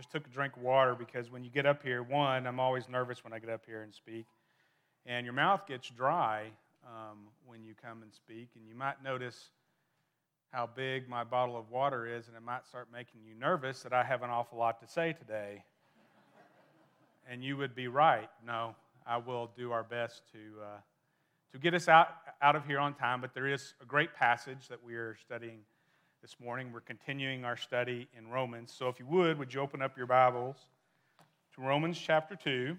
just took a drink of water because when you get up here, one, I'm always nervous when I get up here and speak, and your mouth gets dry um, when you come and speak, and you might notice how big my bottle of water is, and it might start making you nervous that I have an awful lot to say today. and you would be right. No, I will do our best to, uh, to get us out, out of here on time, but there is a great passage that we are studying this morning. We're continuing our study in Romans. So if you would, would you open up your Bibles to Romans chapter 2?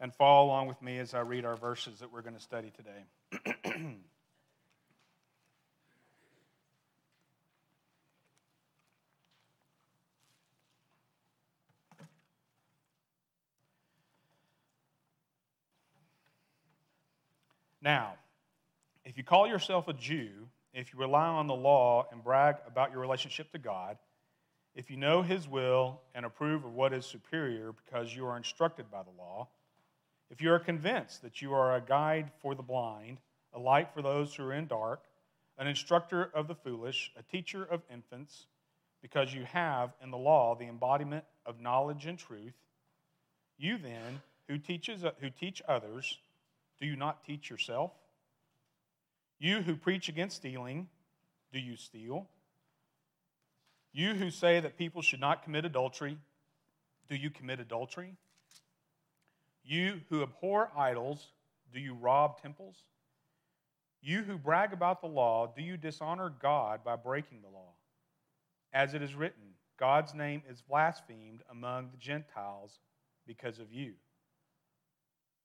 And follow along with me as I read our verses that we're going to study today. Now, if you call yourself a Jew, if you rely on the law and brag about your relationship to God, if you know His will and approve of what is superior because you are instructed by the law, if you are convinced that you are a guide for the blind, a light for those who are in dark, an instructor of the foolish, a teacher of infants, because you have in the law the embodiment of knowledge and truth, you then, who, teaches, who teach others, do you not teach yourself? You who preach against stealing, do you steal? You who say that people should not commit adultery, do you commit adultery? You who abhor idols, do you rob temples? You who brag about the law, do you dishonor God by breaking the law? As it is written, God's name is blasphemed among the Gentiles because of you.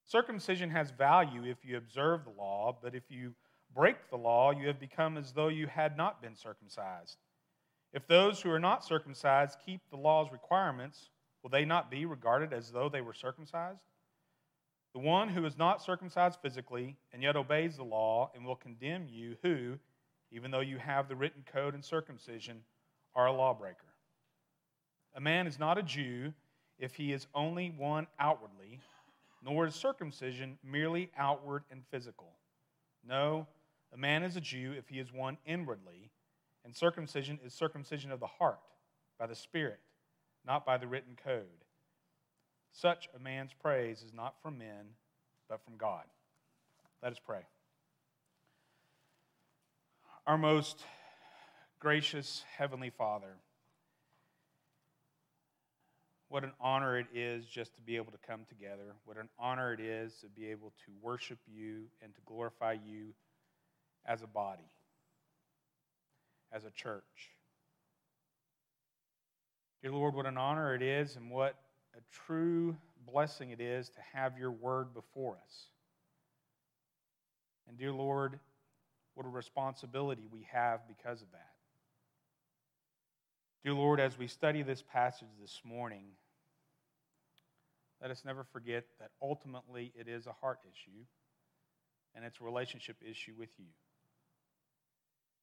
Circumcision has value if you observe the law, but if you break the law, you have become as though you had not been circumcised. If those who are not circumcised keep the law's requirements, will they not be regarded as though they were circumcised? The one who is not circumcised physically and yet obeys the law and will condemn you, who, even though you have the written code and circumcision, are a lawbreaker. A man is not a Jew if he is only one outwardly nor is circumcision merely outward and physical. No, a man is a Jew if he is one inwardly, and circumcision is circumcision of the heart, by the Spirit, not by the written code. Such a man's praise is not from men, but from God. Let us pray. Our most gracious Heavenly Father, what an honor it is just to be able to come together. What an honor it is to be able to worship you and to glorify you as a body, as a church. Dear Lord, what an honor it is and what a true blessing it is to have your word before us. And dear Lord, what a responsibility we have because of that. Dear Lord, as we study this passage this morning, let us never forget that ultimately it is a heart issue and it's a relationship issue with you.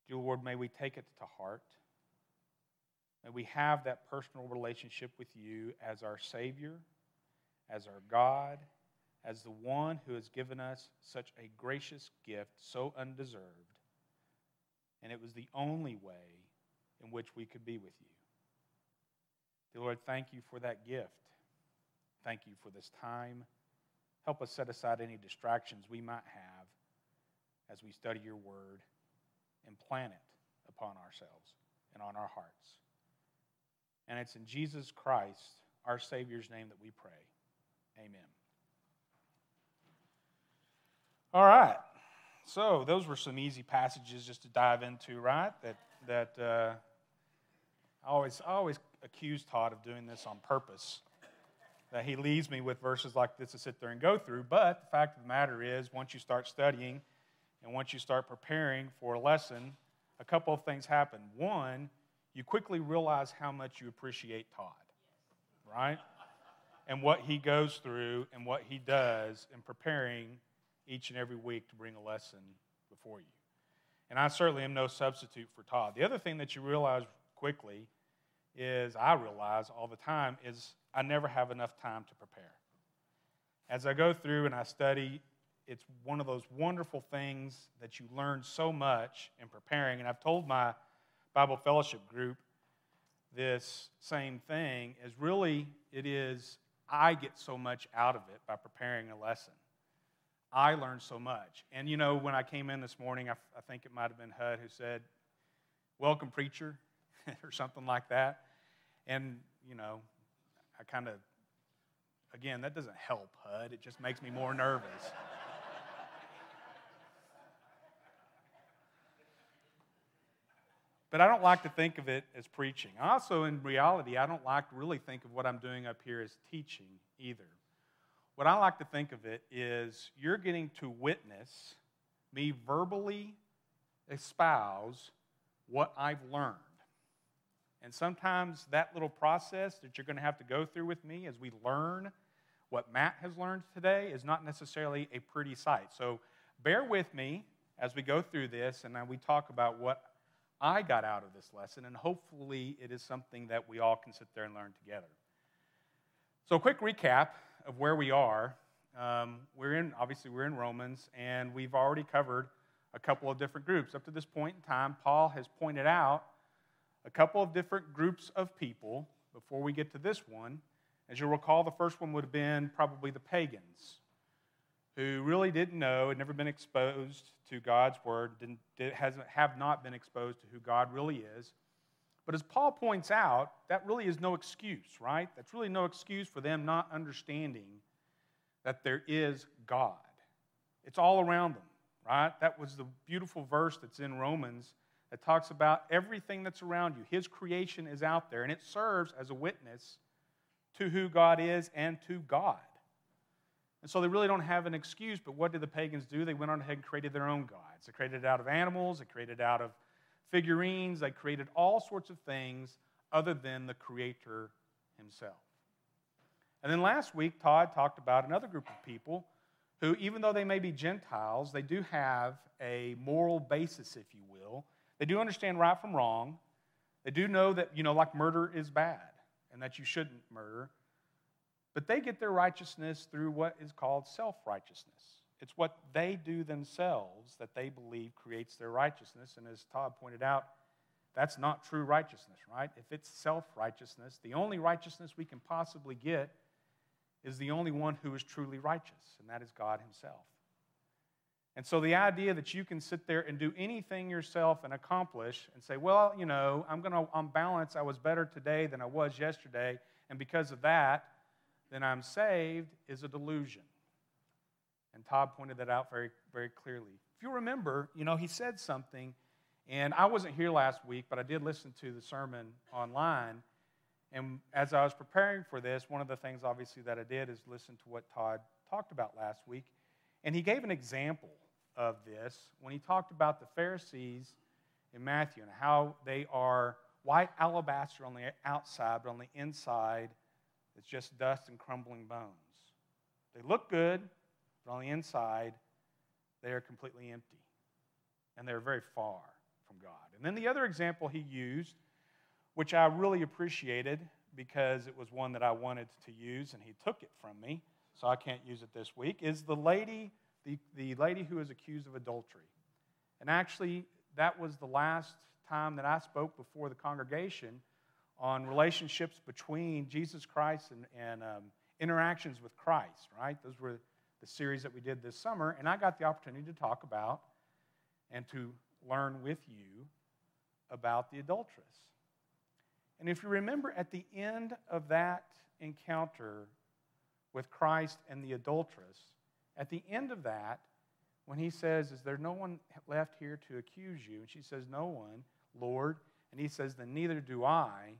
Dear Lord, may we take it to heart. May we have that personal relationship with you as our Savior, as our God, as the one who has given us such a gracious gift, so undeserved. And it was the only way in which we could be with you. Dear Lord, thank you for that gift. Thank you for this time. Help us set aside any distractions we might have as we study your word and plant it upon ourselves and on our hearts. And it's in Jesus Christ, our Savior's name, that we pray. Amen. All right. So those were some easy passages just to dive into, right? That that uh, I always I always accuse Todd of doing this on purpose that he leaves me with verses like this to sit there and go through. But the fact of the matter is, once you start studying and once you start preparing for a lesson, a couple of things happen. One, you quickly realize how much you appreciate Todd, right? And what he goes through and what he does in preparing each and every week to bring a lesson before you. And I certainly am no substitute for Todd. The other thing that you realize quickly is, I realize all the time, is I never have enough time to prepare. As I go through and I study, it's one of those wonderful things that you learn so much in preparing. And I've told my Bible fellowship group this same thing is really it is I get so much out of it by preparing a lesson. I learn so much. And you know, when I came in this morning, I, I think it might have been HUD who said, Welcome, preacher, or something like that. And, you know, I kind of, again, that doesn't help HUD. It just makes me more nervous. But I don't like to think of it as preaching. Also, in reality, I don't like to really think of what I'm doing up here as teaching either. What I like to think of it is you're getting to witness me verbally espouse what I've learned. And sometimes that little process that you're going to have to go through with me as we learn what Matt has learned today is not necessarily a pretty sight. So bear with me as we go through this and we talk about what I got out of this lesson, and hopefully it is something that we all can sit there and learn together. So, a quick recap of where we are. Um, we're in, obviously, we're in Romans, and we've already covered a couple of different groups. Up to this point in time, Paul has pointed out a couple of different groups of people before we get to this one. As you'll recall, the first one would have been probably the pagans who really didn't know, had never been exposed to God's word, didn't, did, hasn't, have not been exposed to who God really is. But as Paul points out, that really is no excuse, right? That's really no excuse for them not understanding that there is God. It's all around them, right? That was the beautiful verse that's in Romans that talks about everything that's around you. His creation is out there, and it serves as a witness to who God is and to God. And so they really don't have an excuse, but what did the pagans do? They went on ahead and created their own gods. They created it out of animals, they created it out of figurines, they created all sorts of things other than the Creator Himself. And then last week, Todd talked about another group of people who, even though they may be Gentiles, they do have a moral basis, if you will. They do understand right from wrong. They do know that, you know, like murder is bad and that you shouldn't murder. But they get their righteousness through what is called self righteousness. It's what they do themselves that they believe creates their righteousness. And as Todd pointed out, that's not true righteousness, right? If it's self righteousness, the only righteousness we can possibly get is the only one who is truly righteous, and that is God Himself. And so the idea that you can sit there and do anything yourself and accomplish and say, well, you know, I'm going to, on balance, I was better today than I was yesterday, and because of that, then I'm saved is a delusion. And Todd pointed that out very, very clearly. If you remember, you know, he said something, and I wasn't here last week, but I did listen to the sermon online. And as I was preparing for this, one of the things obviously that I did is listen to what Todd talked about last week. And he gave an example of this when he talked about the Pharisees in Matthew and how they are white alabaster on the outside, but on the inside, it's just dust and crumbling bones. They look good, but on the inside, they are completely empty. And they're very far from God. And then the other example he used, which I really appreciated because it was one that I wanted to use and he took it from me, so I can't use it this week, is the lady, the, the lady who is accused of adultery. And actually, that was the last time that I spoke before the congregation on relationships between Jesus Christ and, and um, interactions with Christ, right? Those were the series that we did this summer, and I got the opportunity to talk about and to learn with you about the adulteress. And if you remember at the end of that encounter with Christ and the adulteress, at the end of that, when he says, Is there no one left here to accuse you? And she says, No one, Lord. And he says, Then neither do I.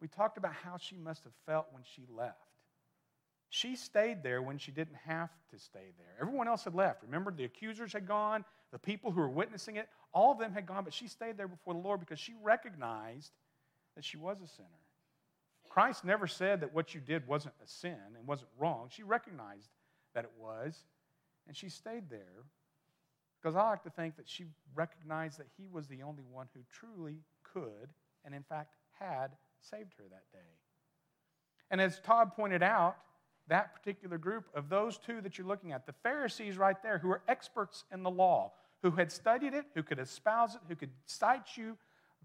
We talked about how she must have felt when she left. She stayed there when she didn't have to stay there. Everyone else had left. Remember, the accusers had gone, the people who were witnessing it, all of them had gone, but she stayed there before the Lord because she recognized that she was a sinner. Christ never said that what you did wasn't a sin and wasn't wrong. She recognized that it was, and she stayed there because I like to think that she recognized that he was the only one who truly could and, in fact, had saved her that day. And as Todd pointed out, that particular group of those two that you're looking at, the Pharisees right there, who are experts in the law, who had studied it, who could espouse it, who could cite you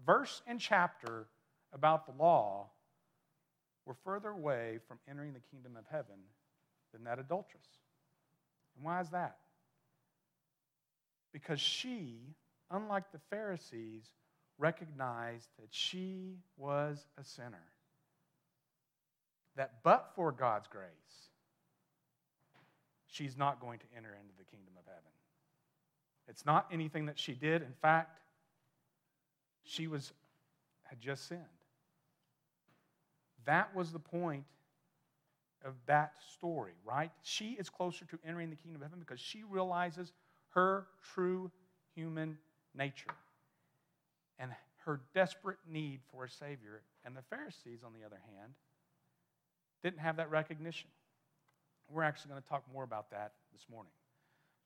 verse and chapter about the law, were further away from entering the kingdom of heaven than that adulteress. And why is that? Because she, unlike the Pharisees, recognized that she was a sinner. That but for God's grace, she's not going to enter into the kingdom of heaven. It's not anything that she did. In fact, she was had just sinned. That was the point of that story, right? She is closer to entering the kingdom of heaven because she realizes her true human nature and her desperate need for a Savior. And the Pharisees, on the other hand, didn't have that recognition. We're actually going to talk more about that this morning.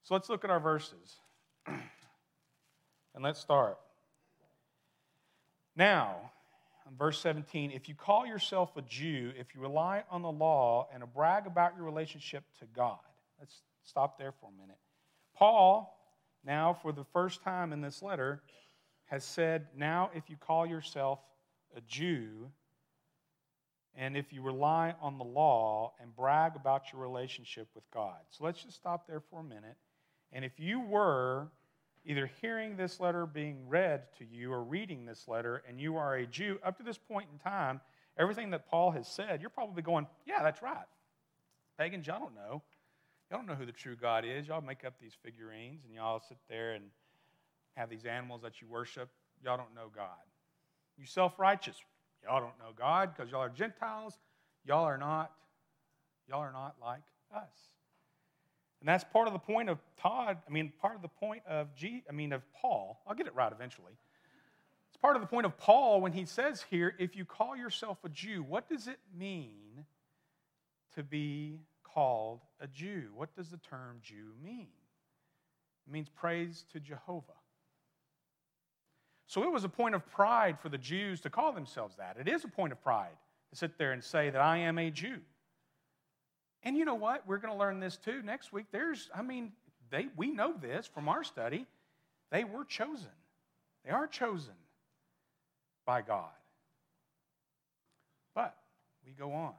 So let's look at our verses. and let's start. Now, Um, verse 17, if you call yourself a Jew, if you rely on the law and brag about your relationship to God, let's stop there for a minute. Paul, now for the first time in this letter, has said, Now if you call yourself a Jew, and if you rely on the law and brag about your relationship with God. So let's just stop there for a minute. And if you were either hearing this letter being read to you or reading this letter and you are a Jew, up to this point in time, everything that Paul has said, you're probably going, Yeah, that's right. Pagans, y'all don't know. Y'all don't know who the true God is. Y'all make up these figurines and y'all sit there and have these animals that you worship. Y'all don't know God. You self righteous. Y'all don't know God because y'all are Gentiles. Y'all are not. Y'all are not like us. And that's part of the point of Todd, I mean, part of the point of G, I mean, of Paul. I'll get it right eventually. It's part of the point of Paul when he says here, if you call yourself a Jew, what does it mean to be called a Jew? What does the term Jew mean? It means praise to Jehovah. So it was a point of pride for the Jews to call themselves that. It is a point of pride to sit there and say that I am a Jew. And you know what? We're going to learn this too next week. There's, I mean, they, we know this from our study. They were chosen, they are chosen by God. But we go on.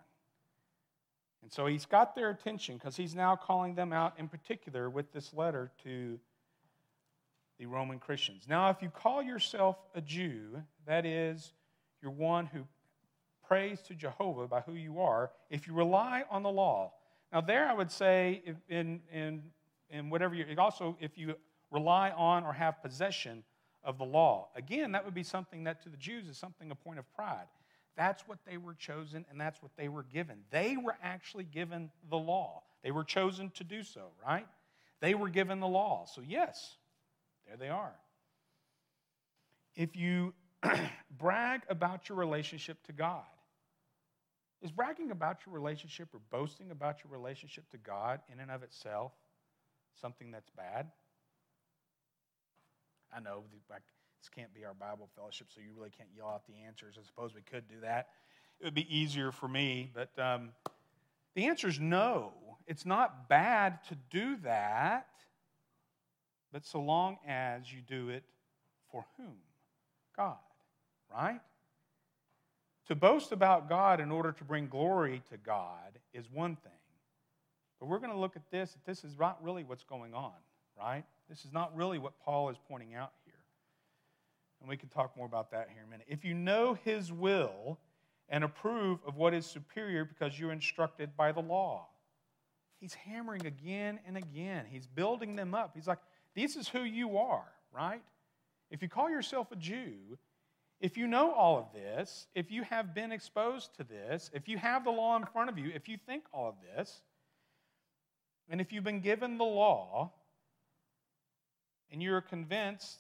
And so he's got their attention because he's now calling them out in particular with this letter to the Roman Christians. Now, if you call yourself a Jew, that is, you're one who praise to Jehovah by who you are if you rely on the law. Now, there I would say, in, in, in whatever you, also if you rely on or have possession of the law. Again, that would be something that to the Jews is something a point of pride. That's what they were chosen and that's what they were given. They were actually given the law. They were chosen to do so, right? They were given the law. So, yes, there they are. If you brag about your relationship to God, is bragging about your relationship or boasting about your relationship to God in and of itself something that's bad? I know this can't be our Bible fellowship, so you really can't yell out the answers. I suppose we could do that. It would be easier for me, but um, the answer is no. It's not bad to do that, but so long as you do it for whom? God, right? To boast about God in order to bring glory to God is one thing. But we're going to look at this, this is not really what's going on, right? This is not really what Paul is pointing out here. And we can talk more about that here in a minute. If you know his will and approve of what is superior because you're instructed by the law, he's hammering again and again. He's building them up. He's like, this is who you are, right? If you call yourself a Jew, if you know all of this, if you have been exposed to this, if you have the law in front of you, if you think all of this, and if you've been given the law and you're convinced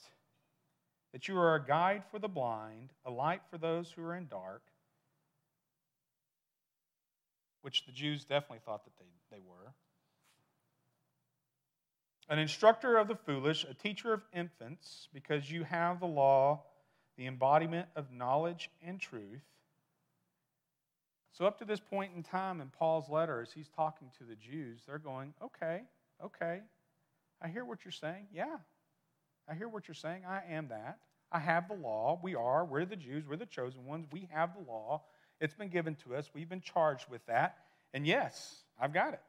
that you are a guide for the blind, a light for those who are in dark, which the Jews definitely thought that they, they were, an instructor of the foolish, a teacher of infants, because you have the law the embodiment of knowledge and truth. So, up to this point in time in Paul's letter, as he's talking to the Jews, they're going, okay, okay, I hear what you're saying. Yeah, I hear what you're saying. I am that. I have the law. We are. We're the Jews. We're the chosen ones. We have the law. It's been given to us. We've been charged with that. And yes, I've got it.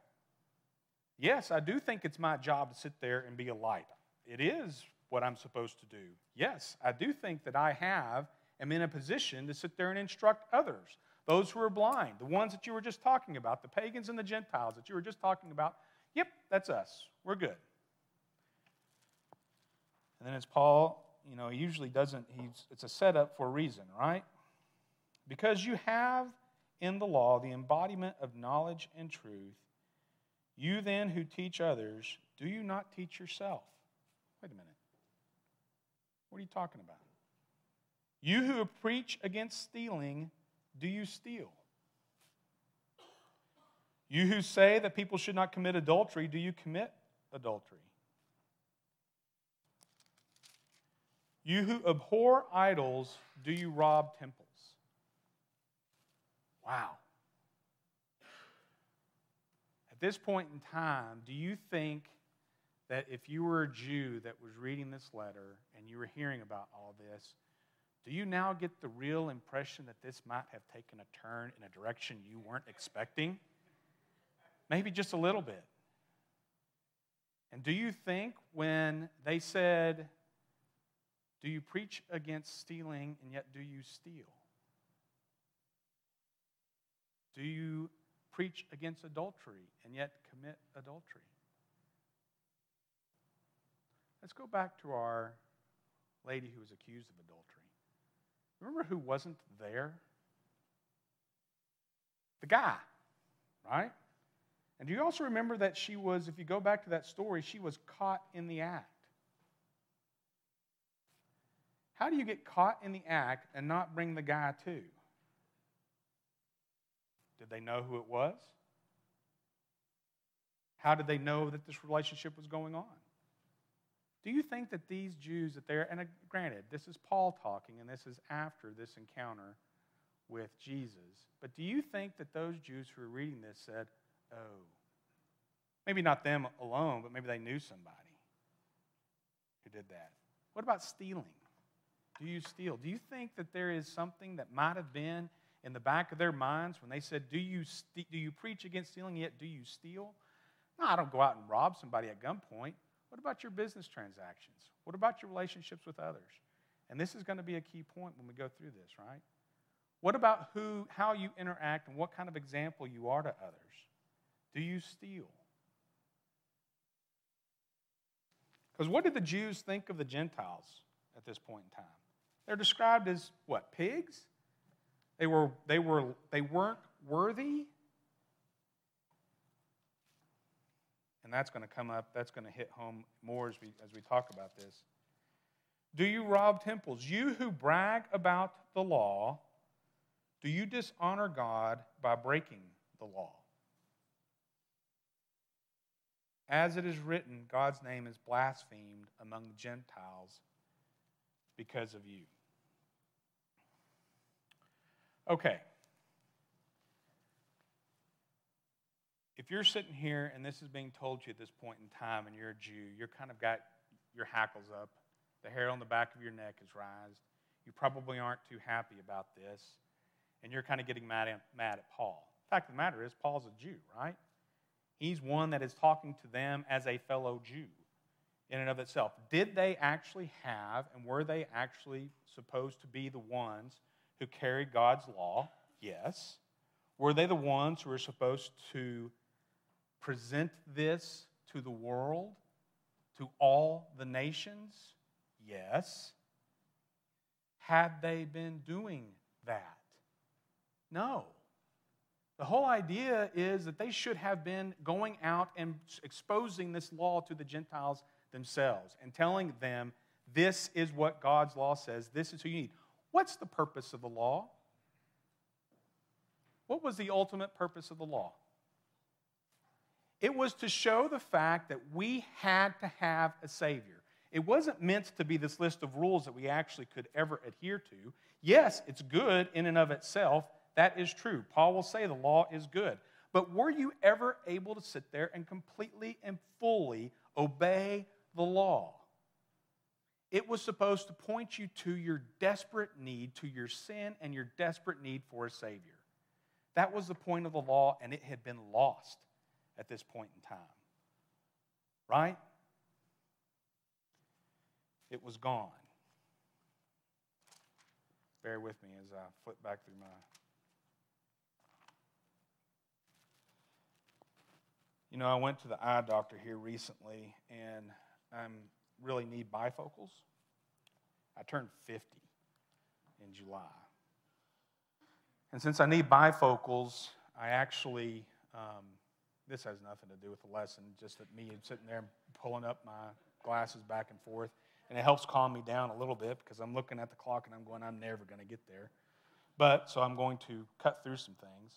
Yes, I do think it's my job to sit there and be a light. It is what I'm supposed to do. Yes, I do think that I have am in a position to sit there and instruct others, those who are blind, the ones that you were just talking about, the pagans and the Gentiles that you were just talking about. Yep, that's us. We're good. And then it's Paul, you know, he usually doesn't, he's, it's a setup for a reason, right? Because you have in the law the embodiment of knowledge and truth, you then who teach others, do you not teach yourself? Wait a minute. What are you talking about? You who preach against stealing, do you steal? You who say that people should not commit adultery, do you commit adultery? You who abhor idols, do you rob temples? Wow. At this point in time, do you think that if you were a Jew that was reading this letter and you were hearing about all this, do you now get the real impression that this might have taken a turn in a direction you weren't expecting? Maybe just a little bit. And do you think when they said, Do you preach against stealing and yet do you steal? Do you preach against adultery and yet commit adultery? Let's go back to our lady who was accused of adultery. Remember who wasn't there? The guy, right? And do you also remember that she was, if you go back to that story, she was caught in the act? How do you get caught in the act and not bring the guy to? Did they know who it was? How did they know that this relationship was going on? Do you think that these Jews that they're, and uh, granted, this is Paul talking, and this is after this encounter with Jesus, but do you think that those Jews who are reading this said, oh, maybe not them alone, but maybe they knew somebody who did that? What about stealing? Do you steal? Do you think that there is something that might have been in the back of their minds when they said, Do you, st- do you preach against stealing, yet do you steal? No, I don't go out and rob somebody at gunpoint. What about your business transactions? What about your relationships with others? And this is going to be a key point when we go through this, right? What about who, how you interact and what kind of example you are to others? Do you steal? Because what did the Jews think of the Gentiles at this point in time? They're described as what? Pigs? They, were, they, were, they weren't worthy and that's going to come up, that's going to hit home more as we, as we talk about this. Do you rob temples? You who brag about the law, do you dishonor God by breaking the law? As it is written, God's name is blasphemed among the Gentiles because of you. Okay. If you're sitting here and this is being told to you at this point in time and you're a Jew, you're kind of got your hackles up, the hair on the back of your neck is raised. You probably aren't too happy about this, and you're kind of getting mad at, mad at Paul. The fact of the matter is, Paul's a Jew, right? He's one that is talking to them as a fellow Jew in and of itself. Did they actually have, and were they actually supposed to be the ones who carried God's law? Yes. Were they the ones who were supposed to present this to the world, to all the nations? Yes. Had they been doing that? No. The whole idea is that they should have been going out and exposing this law to the Gentiles themselves and telling them, this is what God's law says, this is who you need. What's the purpose of the law? What was the ultimate purpose of the law? It was to show the fact that we had to have a Savior. It wasn't meant to be this list of rules that we actually could ever adhere to. Yes, it's good in and of itself. That is true. Paul will say the law is good. But were you ever able to sit there and completely and fully obey the law? It was supposed to point you to your desperate need, to your sin and your desperate need for a Savior. That was the point of the law, and it had been lost at this point in time. Right? It was gone. Bear with me as I flip back through my. You know, I went to the eye doctor here recently, and I really need bifocals. I turned 50 in July. And since I need bifocals, I actually, um, this has nothing to do with the lesson, just that me sitting there pulling up my glasses back and forth. And it helps calm me down a little bit because I'm looking at the clock and I'm going, I'm never going to get there. But, so I'm going to cut through some things.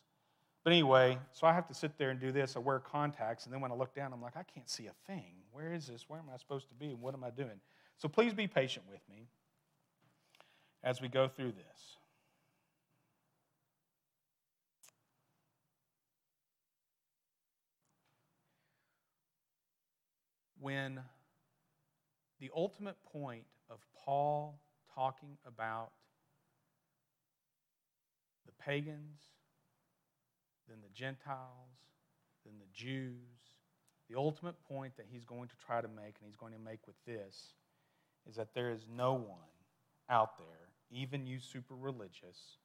But anyway, so I have to sit there and do this. I wear contacts, and then when I look down, I'm like, I can't see a thing. Where is this? Where am I supposed to be? And what am I doing? So please be patient with me as we go through this. When the ultimate point of Paul talking about the pagans, then the Gentiles, then the Jews, the ultimate point that he's going to try to make, and he's going to make with this, is that there is no one out there, even you super religious,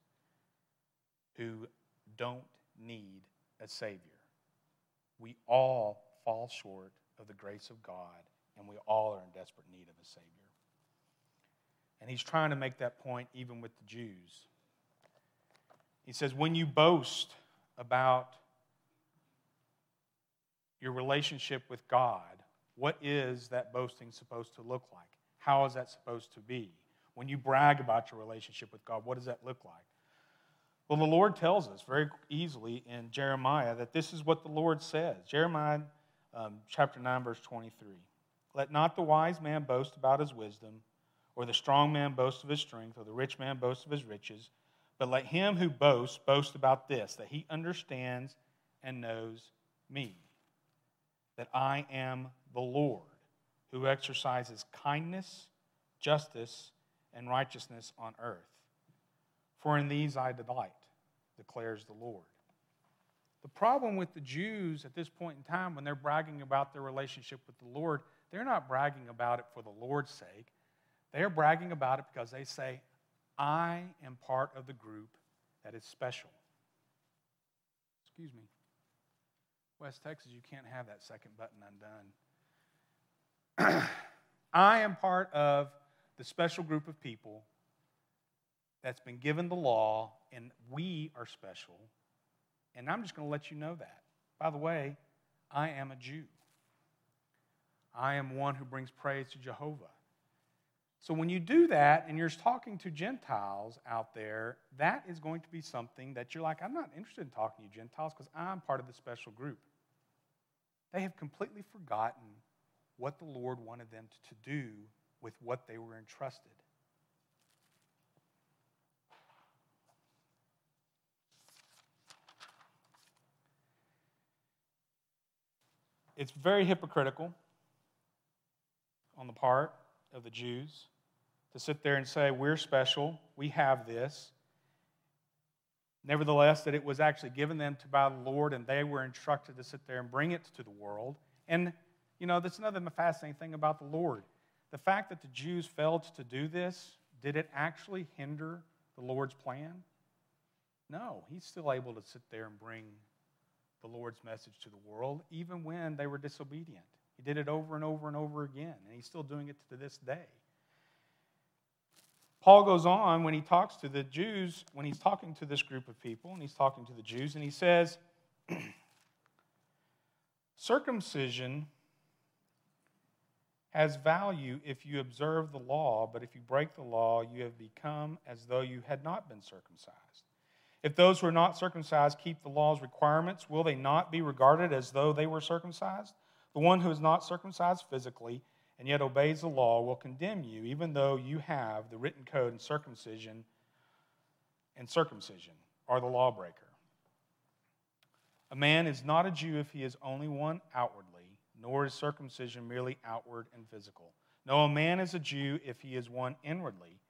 who don't need a Savior. We all fall short of the grace of God and we all are in desperate need of a Savior. And he's trying to make that point even with the Jews. He says, when you boast about your relationship with God, what is that boasting supposed to look like? How is that supposed to be? When you brag about your relationship with God, what does that look like? Well, the Lord tells us very easily in Jeremiah that this is what the Lord says. Jeremiah um, chapter 9, verse 23. Let not the wise man boast about his wisdom, or the strong man boast of his strength, or the rich man boast of his riches, but let him who boasts boast about this, that he understands and knows me, that I am the Lord, who exercises kindness, justice, and righteousness on earth. For in these I delight, declares the Lord. The problem with the Jews at this point in time, when they're bragging about their relationship with the Lord, they're not bragging about it for the Lord's sake. They're bragging about it because they say, I am part of the group that is special. Excuse me. West Texas, you can't have that second button undone. I am part of the special group of people that's been given the law, and we are special. And I'm just going to let you know that. By the way, I am a Jew. I am one who brings praise to Jehovah. So when you do that and you're talking to Gentiles out there, that is going to be something that you're like, I'm not interested in talking to you Gentiles because I'm part of the special group. They have completely forgotten what the Lord wanted them to do with what they were entrusted. It's very hypocritical on the part of the Jews to sit there and say, We're special, we have this. Nevertheless, that it was actually given them to by the Lord, and they were instructed to sit there and bring it to the world. And, you know, that's another fascinating thing about the Lord. The fact that the Jews failed to do this, did it actually hinder the Lord's plan? No, he's still able to sit there and bring the Lord's message to the world, even when they were disobedient. He did it over and over and over again, and he's still doing it to this day. Paul goes on when he talks to the Jews, when he's talking to this group of people, and he's talking to the Jews, and he says, Circumcision has value if you observe the law, but if you break the law, you have become as though you had not been circumcised. If those who are not circumcised keep the law's requirements, will they not be regarded as though they were circumcised? The one who is not circumcised physically and yet obeys the law will condemn you, even though you have the written code and circumcision and circumcision. are the lawbreaker. A man is not a Jew if he is only one outwardly, nor is circumcision merely outward and physical. No, a man is a Jew if he is one inwardly,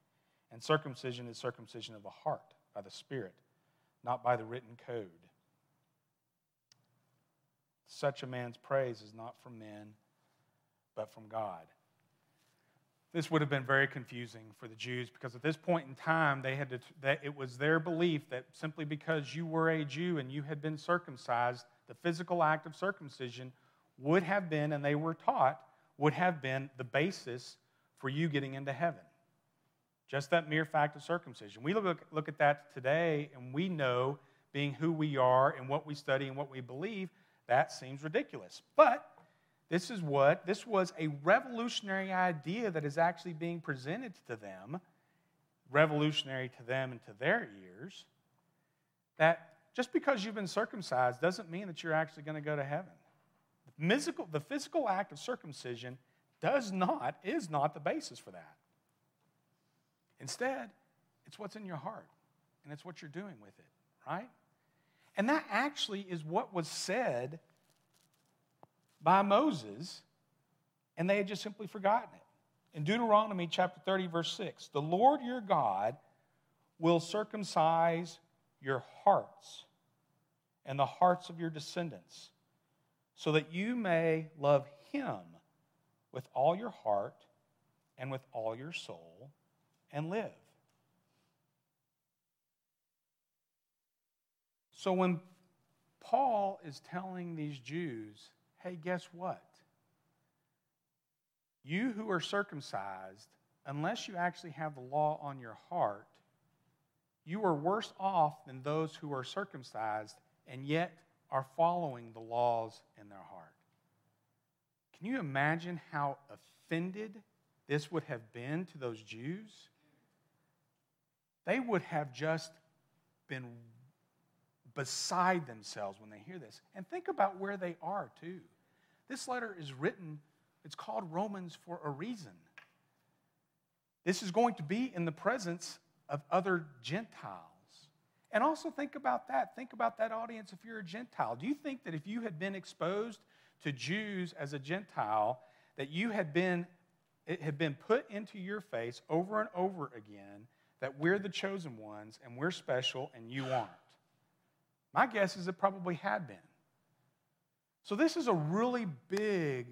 and circumcision is circumcision of the heart, by the Spirit, not by the written code. Such a man's praise is not from men, but from God. This would have been very confusing for the Jews because at this point in time, they had to, that it was their belief that simply because you were a Jew and you had been circumcised, the physical act of circumcision would have been, and they were taught, would have been the basis for you getting into heaven. Just that mere fact of circumcision. We look, look at that today and we know, being who we are and what we study and what we believe, that seems ridiculous. But this is what, this was a revolutionary idea that is actually being presented to them, revolutionary to them and to their ears, that just because you've been circumcised doesn't mean that you're actually going to go to heaven. The physical, the physical act of circumcision does not, is not the basis for that. Instead, it's what's in your heart and it's what you're doing with it, right? And that actually is what was said by Moses, and they had just simply forgotten it. In Deuteronomy chapter 30, verse 6, the Lord your God will circumcise your hearts and the hearts of your descendants, so that you may love him with all your heart and with all your soul and live. So when Paul is telling these Jews hey, guess what? You who are circumcised, unless you actually have the law on your heart, you are worse off than those who are circumcised and yet are following the laws in their heart. Can you imagine how offended this would have been to those Jews? They would have just been beside themselves when they hear this. And think about where they are, too. This letter is written, it's called Romans for a reason. This is going to be in the presence of other Gentiles. And also think about that. Think about that audience if you're a Gentile. Do you think that if you had been exposed to Jews as a Gentile, that you had been it had been put into your face over and over again that we're the chosen ones and we're special and you aren't? My guess is it probably had been. So, this is a really big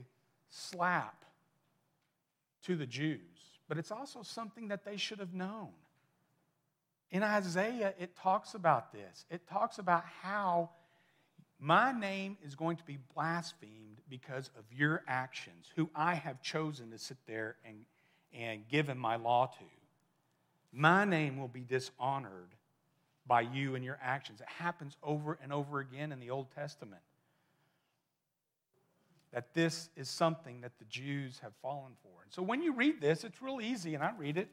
slap to the Jews, but it's also something that they should have known. In Isaiah, it talks about this. It talks about how my name is going to be blasphemed because of your actions, who I have chosen to sit there and, and given my law to. My name will be dishonored by you and your actions. It happens over and over again in the Old Testament. That this is something that the Jews have fallen for. And so when you read this, it's real easy, and I read it,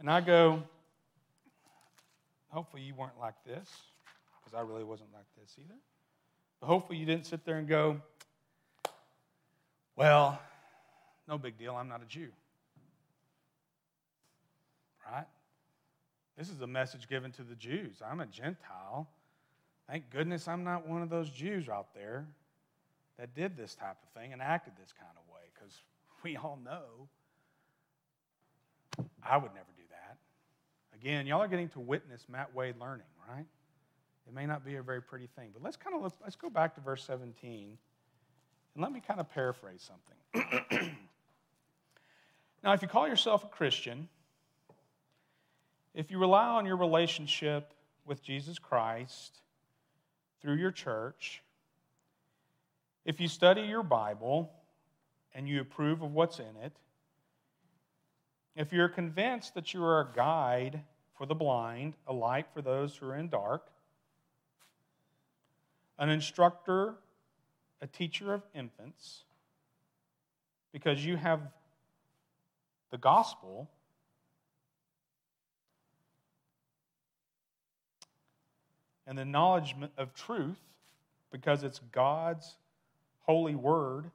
and I go, hopefully you weren't like this, because I really wasn't like this either. But hopefully you didn't sit there and go, well, no big deal, I'm not a Jew. Right? This is a message given to the Jews. I'm a Gentile. Thank goodness I'm not one of those Jews out there that did this type of thing and acted this kind of way because we all know I would never do that. Again, y'all are getting to witness Matt Wade learning, right? It may not be a very pretty thing, but let's kind of let's, let's go back to verse 17 and let me kind of paraphrase something. now, if you call yourself a Christian, if you rely on your relationship with Jesus Christ through your church, if you study your Bible and you approve of what's in it, if you're convinced that you are a guide for the blind, a light for those who are in dark, an instructor, a teacher of infants, because you have the gospel and the knowledge of truth because it's God's holy word.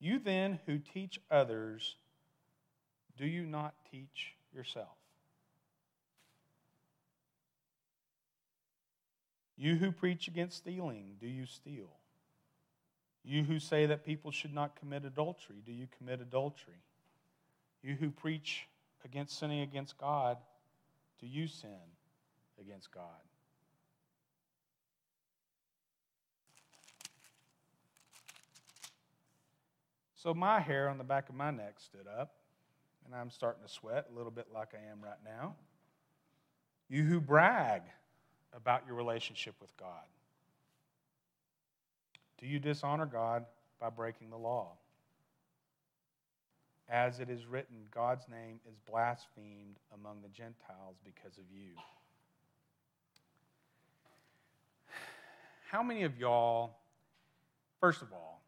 You then who teach others, do you not teach yourself? You who preach against stealing, do you steal? You who say that people should not commit adultery, do you commit adultery? You who preach against sinning against God, do you sin against God? So my hair on the back of my neck stood up, and I'm starting to sweat a little bit like I am right now. You who brag about your relationship with God, do you dishonor God by breaking the law? As it is written, God's name is blasphemed among the Gentiles because of you. How many of y'all, first of all,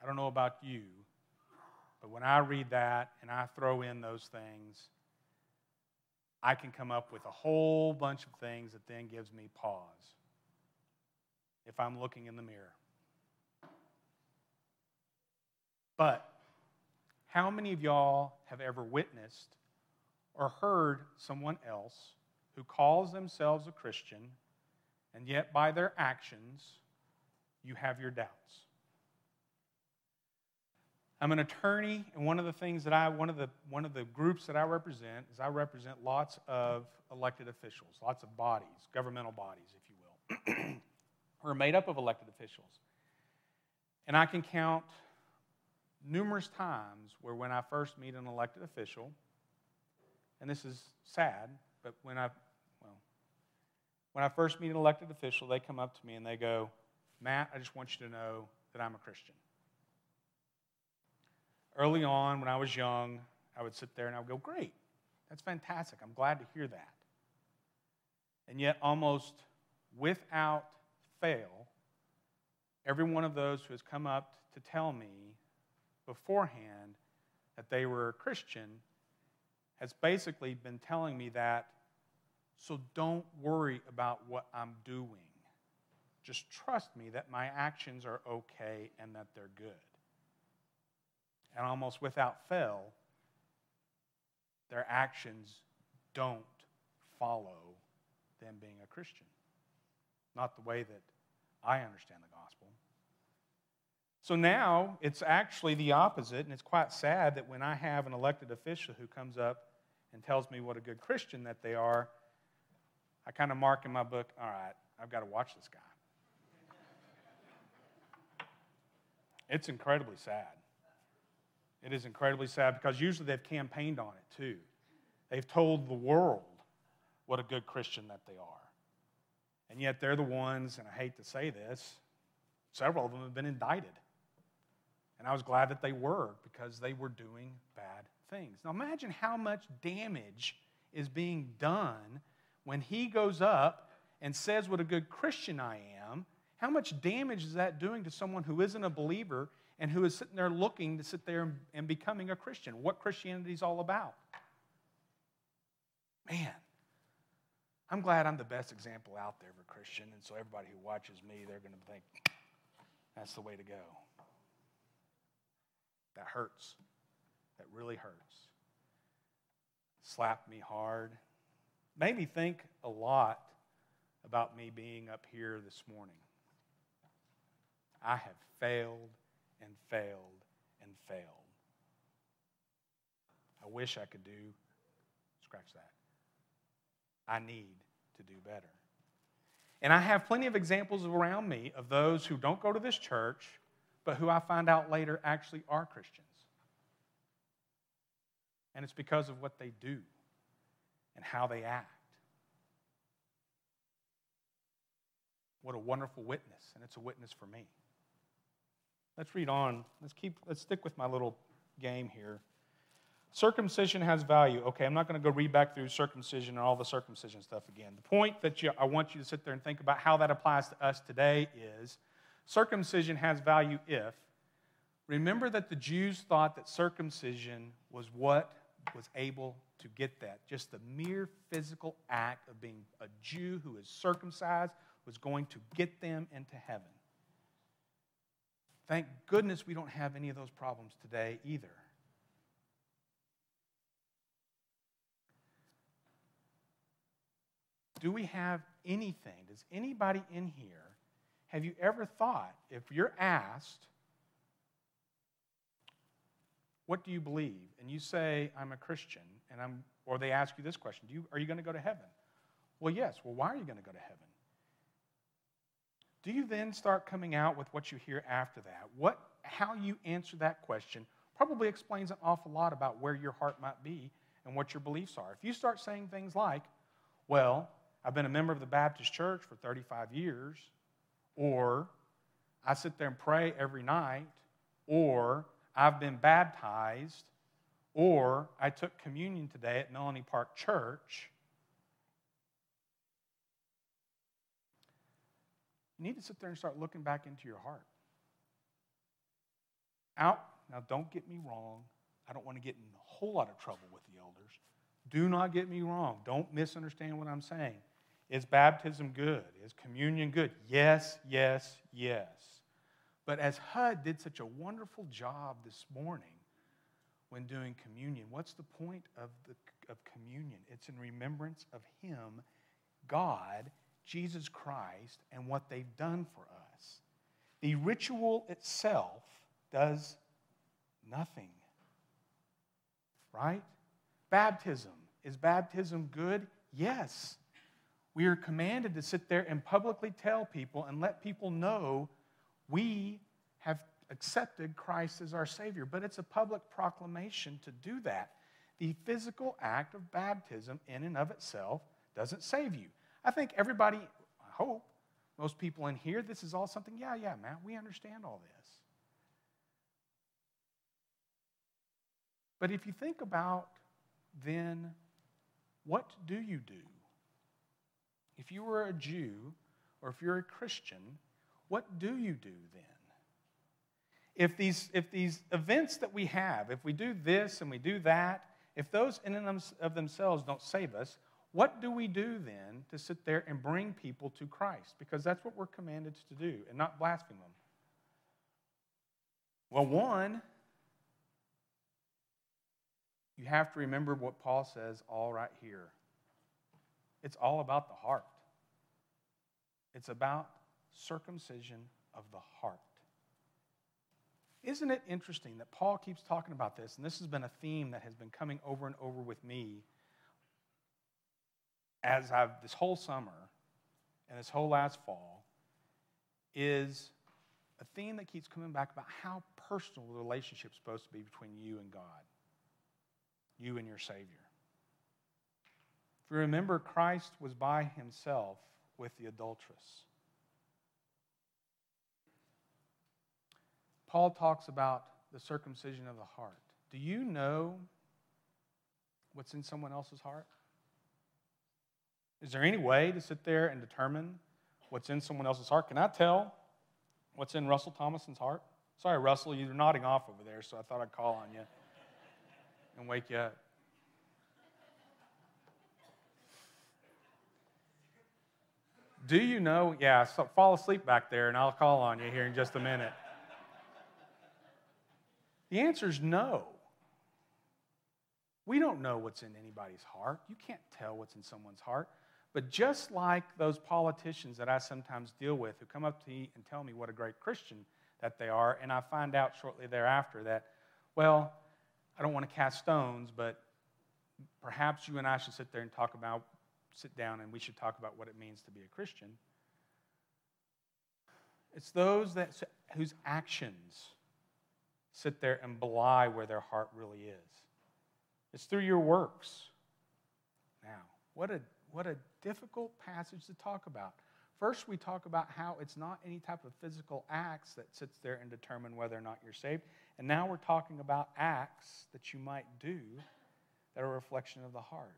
I don't know about you, but when I read that and I throw in those things, I can come up with a whole bunch of things that then gives me pause if I'm looking in the mirror. But how many of y'all have ever witnessed or heard someone else who calls themselves a Christian and yet by their actions you have your doubts? I'm an attorney, and one of the things that I, one of the, one of the groups that I represent is I represent lots of elected officials, lots of bodies, governmental bodies, if you will, who are made up of elected officials. And I can count numerous times where when I first meet an elected official, and this is sad, but when I, when I first meet an elected official, they come up to me and they go, Matt, I just want you to know that I'm a Christian early on when I was young, I would sit there and I would go, Great, that's fantastic. I'm glad to hear that. And yet, almost without fail, every one of those who has come up to tell me beforehand that they were a Christian has basically been telling me that, so don't worry about what I'm doing. Just trust me that my actions are okay and that they're good and almost without fail, their actions don't follow them being a Christian. Not the way that I understand the gospel. So now it's actually the opposite, and it's quite sad that when I have an elected official who comes up and tells me what a good Christian that they are, I kind of mark in my book, all right, I've got to watch this guy. It's incredibly sad. It is incredibly sad because usually they've campaigned on it too. They've told the world what a good Christian that they are. And yet they're the ones, and I hate to say this, several of them have been indicted. And I was glad that they were because they were doing bad things. Now imagine how much damage is being done when he goes up and says what a good Christian I am. How much damage is that doing to someone who isn't a believer and who is sitting there looking to sit there and becoming a Christian, what Christianity is all about. Man, I'm glad I'm the best example out there of a Christian, and so everybody who watches me, they're going to think that's the way to go. That hurts. That really hurts. Slapped me hard. Made me think a lot about me being up here this morning. I have failed and failed and failed. I wish I could do, scratch that. I need to do better. And I have plenty of examples around me of those who don't go to this church, but who I find out later actually are Christians. And it's because of what they do and how they act. What a wonderful witness, and it's a witness for me. Let's read on. Let's keep let's stick with my little game here. Circumcision has value. Okay, I'm not going to go read back through circumcision and all the circumcision stuff again. The point that you, I want you to sit there and think about how that applies to us today is circumcision has value if remember that the Jews thought that circumcision was what was able to get that. Just the mere physical act of being a Jew who is circumcised was going to get them into heaven. Thank goodness we don't have any of those problems today either. do we have anything? Does anybody in here, have you ever thought, if you're asked, what do you believe? And you say, I'm a Christian, and I'm, or they ask you this question, do you, are you going to go to heaven? Well, yes. Well, why are you going to go to heaven? Do you then start coming out with what you hear after that? What, how you answer that question probably explains an awful lot about where your heart might be and what your beliefs are. If you start saying things like, well, I've been a member of the Baptist church for 35 years, or I sit there and pray every night, or I've been baptized, or I took communion today at Melonie Park Church. You need to sit there and start looking back into your heart. Out, now don't get me wrong. I don't want to get in a whole lot of trouble with the elders. Do not get me wrong. Don't misunderstand what I'm saying. Is baptism good? Is communion good? Yes, yes, yes. But as HUD did such a wonderful job this morning when doing communion, what's the point of, the, of communion? It's in remembrance of Him, God, Jesus Christ, and what they've done for us. The ritual itself does nothing. Right? Baptism. Is baptism good? Yes. We are commanded to sit there and publicly tell people and let people know we have accepted Christ as our Savior. But it's a public proclamation to do that. The physical act of baptism, in and of itself, doesn't save you. I think everybody, I hope, most people in here, this is all something, yeah, yeah, Matt, we understand all this. But if you think about then what do you do? If you were a Jew or if you're a Christian, what do you do then? If these, if these events that we have, if we do this and we do that, if those in and of themselves don't save us, what do we do then to sit there and bring people to Christ? Because that's what we're commanded to do and not blaspheme them. Well, one, you have to remember what Paul says all right here. It's all about the heart. It's about circumcision of the heart. Isn't it interesting that Paul keeps talking about this? And this has been a theme that has been coming over and over with me as I've this whole summer and this whole last fall is a theme that keeps coming back about how personal the relationship is supposed to be between you and God you and your Savior. If you remember, Christ was by himself with the adulteress. Paul talks about the circumcision of the heart. Do you know what's in someone else's heart? Is there any way to sit there and determine what's in someone else's heart? Can I tell what's in Russell Thomason's heart? Sorry, Russell, you're nodding off over there, so I thought I'd call on you and wake you up. Do you know? Yeah, so fall asleep back there and I'll call on you here in just a minute. The answer is no. We don't know what's in anybody's heart. You can't tell what's in someone's heart. But just like those politicians that I sometimes deal with who come up to me and tell me what a great Christian that they are, and I find out shortly thereafter that, well, I don't want to cast stones, but perhaps you and I should sit there and talk about, sit down and we should talk about what it means to be a Christian. It's those that, whose actions sit there and belie where their heart really is. It's through your works. Now, what a, what a difficult passage to talk about. First, we talk about how it's not any type of physical acts that sits there and determine whether or not you're saved. And now we're talking about acts that you might do that are a reflection of the heart.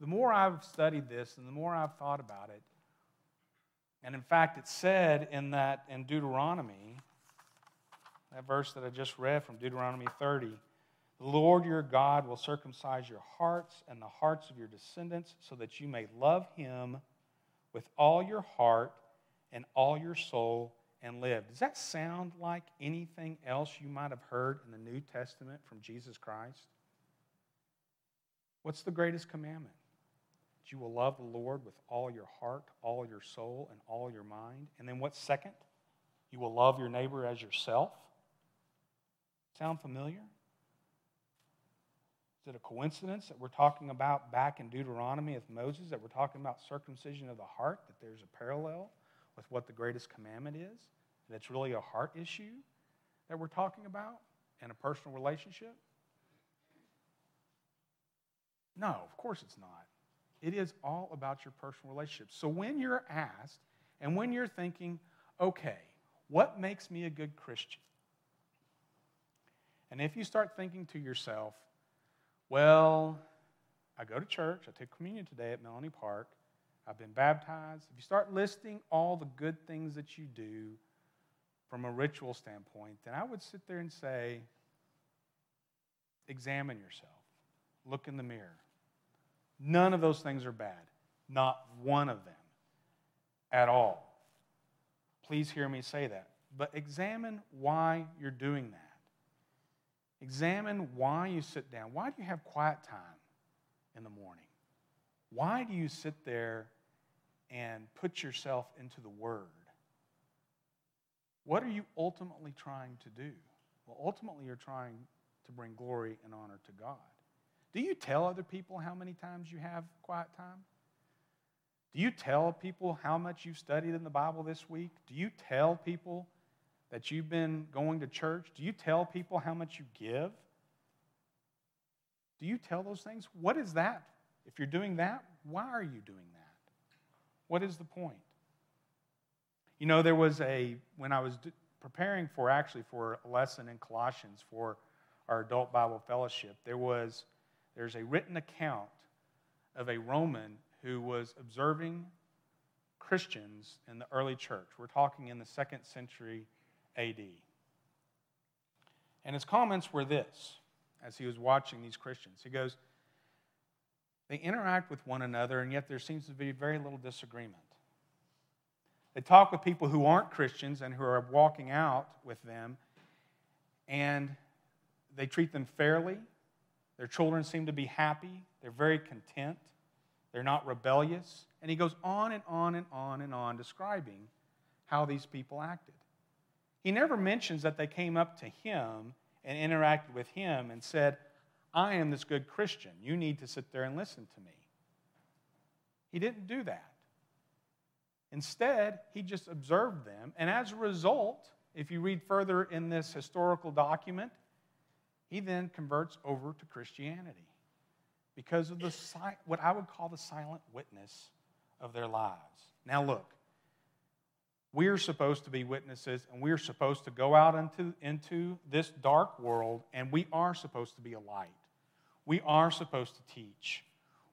The more I've studied this and the more I've thought about it, and in fact, it's said in that in Deuteronomy, that verse that I just read from Deuteronomy 30, the Lord your God will circumcise your hearts and the hearts of your descendants so that you may love him with all your heart and all your soul and live. Does that sound like anything else you might have heard in the New Testament from Jesus Christ? What's the greatest commandment? that you will love the Lord with all your heart, all your soul, and all your mind. And then what's second? You will love your neighbor as yourself. Sound familiar? Is it a coincidence that we're talking about back in Deuteronomy with Moses, that we're talking about circumcision of the heart, that there's a parallel with what the greatest commandment is? That it's really a heart issue that we're talking about and a personal relationship? No, of course it's not. It is all about your personal relationship. So when you're asked and when you're thinking, okay, what makes me a good Christian? And if you start thinking to yourself, well, I go to church, I took communion today at Melonie Park, I've been baptized. If you start listing all the good things that you do from a ritual standpoint, then I would sit there and say, examine yourself, look in the mirror. None of those things are bad. Not one of them at all. Please hear me say that. But examine why you're doing that. Examine why you sit down. Why do you have quiet time in the morning? Why do you sit there and put yourself into the Word? What are you ultimately trying to do? Well, ultimately, you're trying to bring glory and honor to God. Do you tell other people how many times you have quiet time? Do you tell people how much you've studied in the Bible this week? Do you tell people that you've been going to church? Do you tell people how much you give? Do you tell those things? What is that? If you're doing that, why are you doing that? What is the point? You know, there was a, when I was preparing for actually for a lesson in Colossians for our adult Bible fellowship, there was there's a written account of a Roman who was observing Christians in the early church. We're talking in the second century AD. And his comments were this as he was watching these Christians. He goes, They interact with one another, and yet there seems to be very little disagreement. They talk with people who aren't Christians and who are walking out with them, and they treat them fairly their children seem to be happy. They're very content. They're not rebellious. And he goes on and on and on and on describing how these people acted. He never mentions that they came up to him and interacted with him and said, I am this good Christian. You need to sit there and listen to me. He didn't do that. Instead, he just observed them. And as a result, if you read further in this historical document, he then converts over to Christianity because of the what I would call the silent witness of their lives. Now, look, we're supposed to be witnesses and we're supposed to go out into, into this dark world and we are supposed to be a light. We are supposed to teach.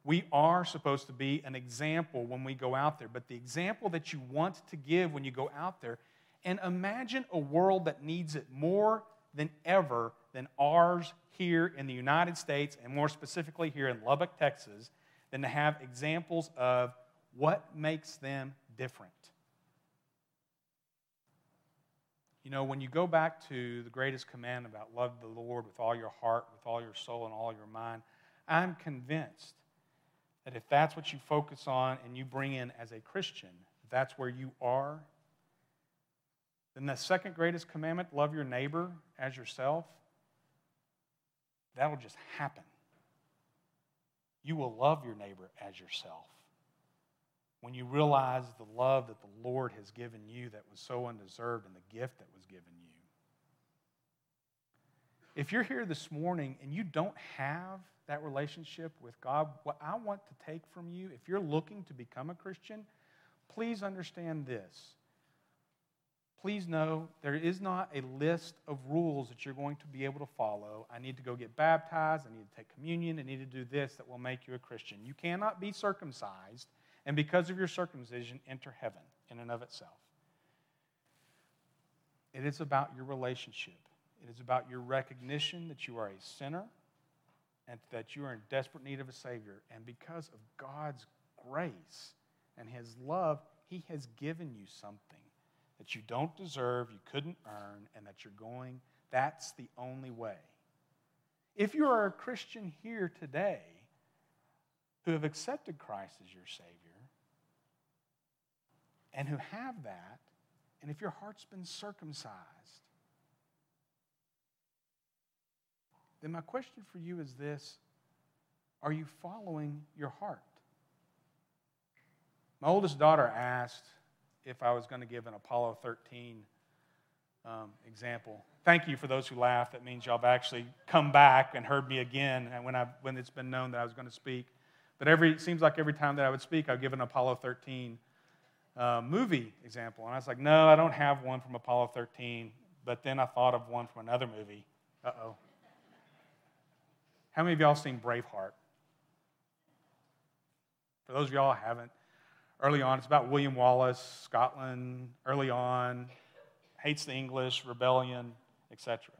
We are supposed to be an example when we go out there. But the example that you want to give when you go out there, and imagine a world that needs it more than ever than ours here in the United States, and more specifically here in Lubbock, Texas, than to have examples of what makes them different. You know, when you go back to the greatest command about love the Lord with all your heart, with all your soul, and all your mind, I'm convinced that if that's what you focus on and you bring in as a Christian, that's where you are, then the second greatest commandment, love your neighbor as yourself, that'll just happen. You will love your neighbor as yourself when you realize the love that the Lord has given you that was so undeserved and the gift that was given you. If you're here this morning and you don't have that relationship with God, what I want to take from you, if you're looking to become a Christian, please understand this please know there is not a list of rules that you're going to be able to follow. I need to go get baptized. I need to take communion. I need to do this that will make you a Christian. You cannot be circumcised and because of your circumcision enter heaven in and of itself. It is about your relationship. It is about your recognition that you are a sinner and that you are in desperate need of a Savior. And because of God's grace and His love, He has given you something that you don't deserve, you couldn't earn, and that you're going, that's the only way. If you are a Christian here today, who have accepted Christ as your Savior and who have that, and if your heart's been circumcised, then my question for you is this Are you following your heart? My oldest daughter asked if I was going to give an Apollo 13 um, example. Thank you for those who laughed. That means y'all have actually come back and heard me again when, I, when it's been known that I was going to speak. But every, it seems like every time that I would speak, I'd give an Apollo 13 uh, movie example. And I was like, no, I don't have one from Apollo 13. But then I thought of one from another movie. Uh oh. How many of y'all seen Braveheart? For those of y'all who haven't, early on, it's about William Wallace, Scotland, early on, hates the English, rebellion, etc.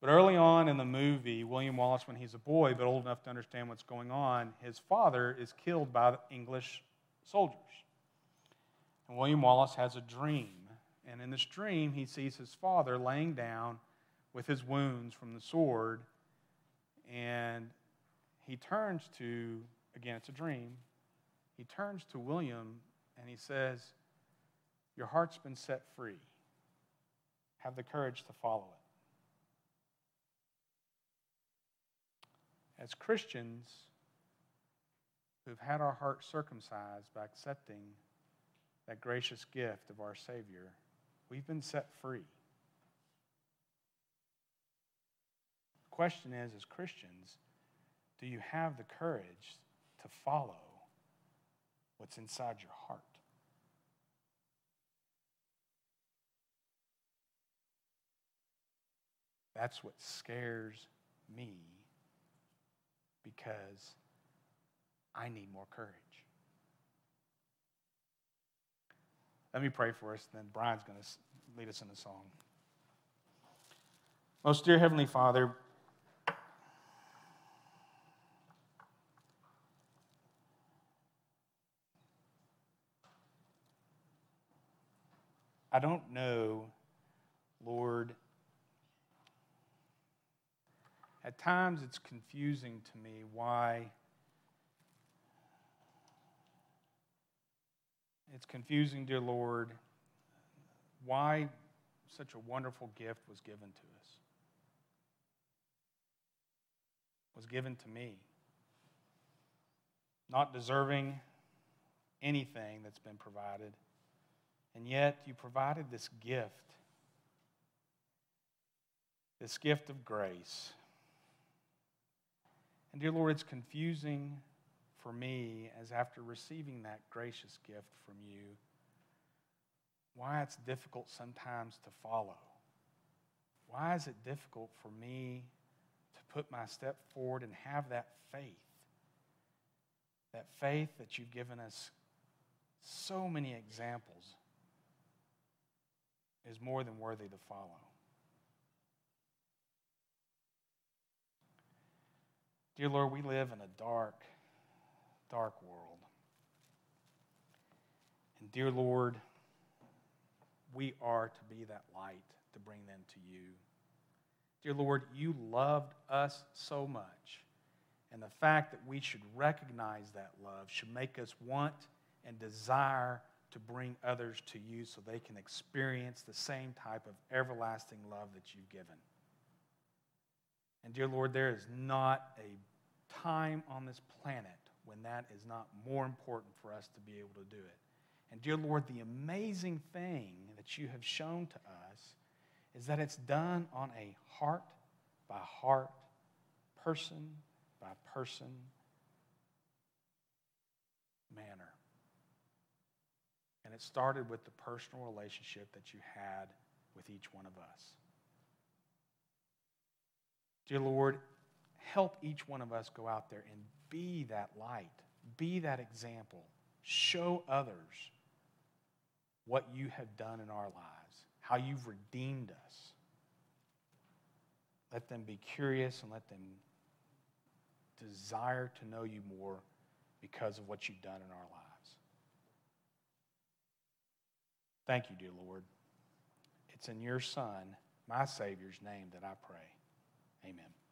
But early on in the movie, William Wallace, when he's a boy but old enough to understand what's going on, his father is killed by the English soldiers. And William Wallace has a dream. And in this dream, he sees his father laying down with his wounds from the sword. And he turns to, again, it's a dream. He turns to William and he says, Your heart's been set free. Have the courage to follow it. As Christians who've had our hearts circumcised by accepting that gracious gift of our Savior, we've been set free. The question is, as Christians, do you have the courage to follow what's inside your heart? That's what scares me because I need more courage. Let me pray for us, and then Brian's going to lead us in a song. Most dear Heavenly Father, I don't know, Lord. At times it's confusing to me why It's confusing, dear Lord, why such a wonderful gift was given to us, was given to me. Not deserving anything that's been provided, and yet you provided this gift, this gift of grace. And dear Lord, it's confusing for me as after receiving that gracious gift from you, why it's difficult sometimes to follow. Why is it difficult for me to put my step forward and have that faith? That faith that you've given us so many examples is more than worthy to follow. Dear Lord, we live in a dark, dark world. And dear Lord, we are to be that light to bring them to you. Dear Lord, you loved us so much. And the fact that we should recognize that love should make us want and desire to bring others to you so they can experience the same type of everlasting love that you've given. And dear Lord, there is not a time on this planet when that is not more important for us to be able to do it. And dear Lord, the amazing thing that you have shown to us is that it's done on a heart by heart, person by person manner. And it started with the personal relationship that you had with each one of us. Dear Lord, help each one of us go out there and be that light, be that example, show others what you have done in our lives, how you've redeemed us. Let them be curious and let them desire to know you more because of what you've done in our lives. Thank you, dear Lord. It's in your Son, my Savior's name, that I pray. Amen.